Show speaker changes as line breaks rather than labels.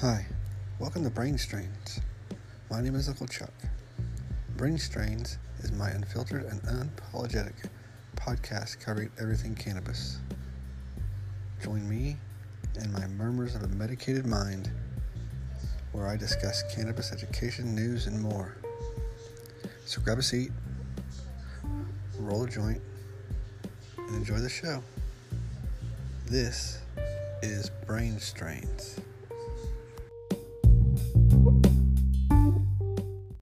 Hi, welcome to Brain Strains. My name is Uncle Chuck. Brain Strains is my unfiltered and unapologetic podcast covering everything cannabis. Join me and my murmurs of a medicated mind where I discuss cannabis education, news, and more. So grab a seat, roll a joint, and enjoy the show. This is Brain Strains. Bye.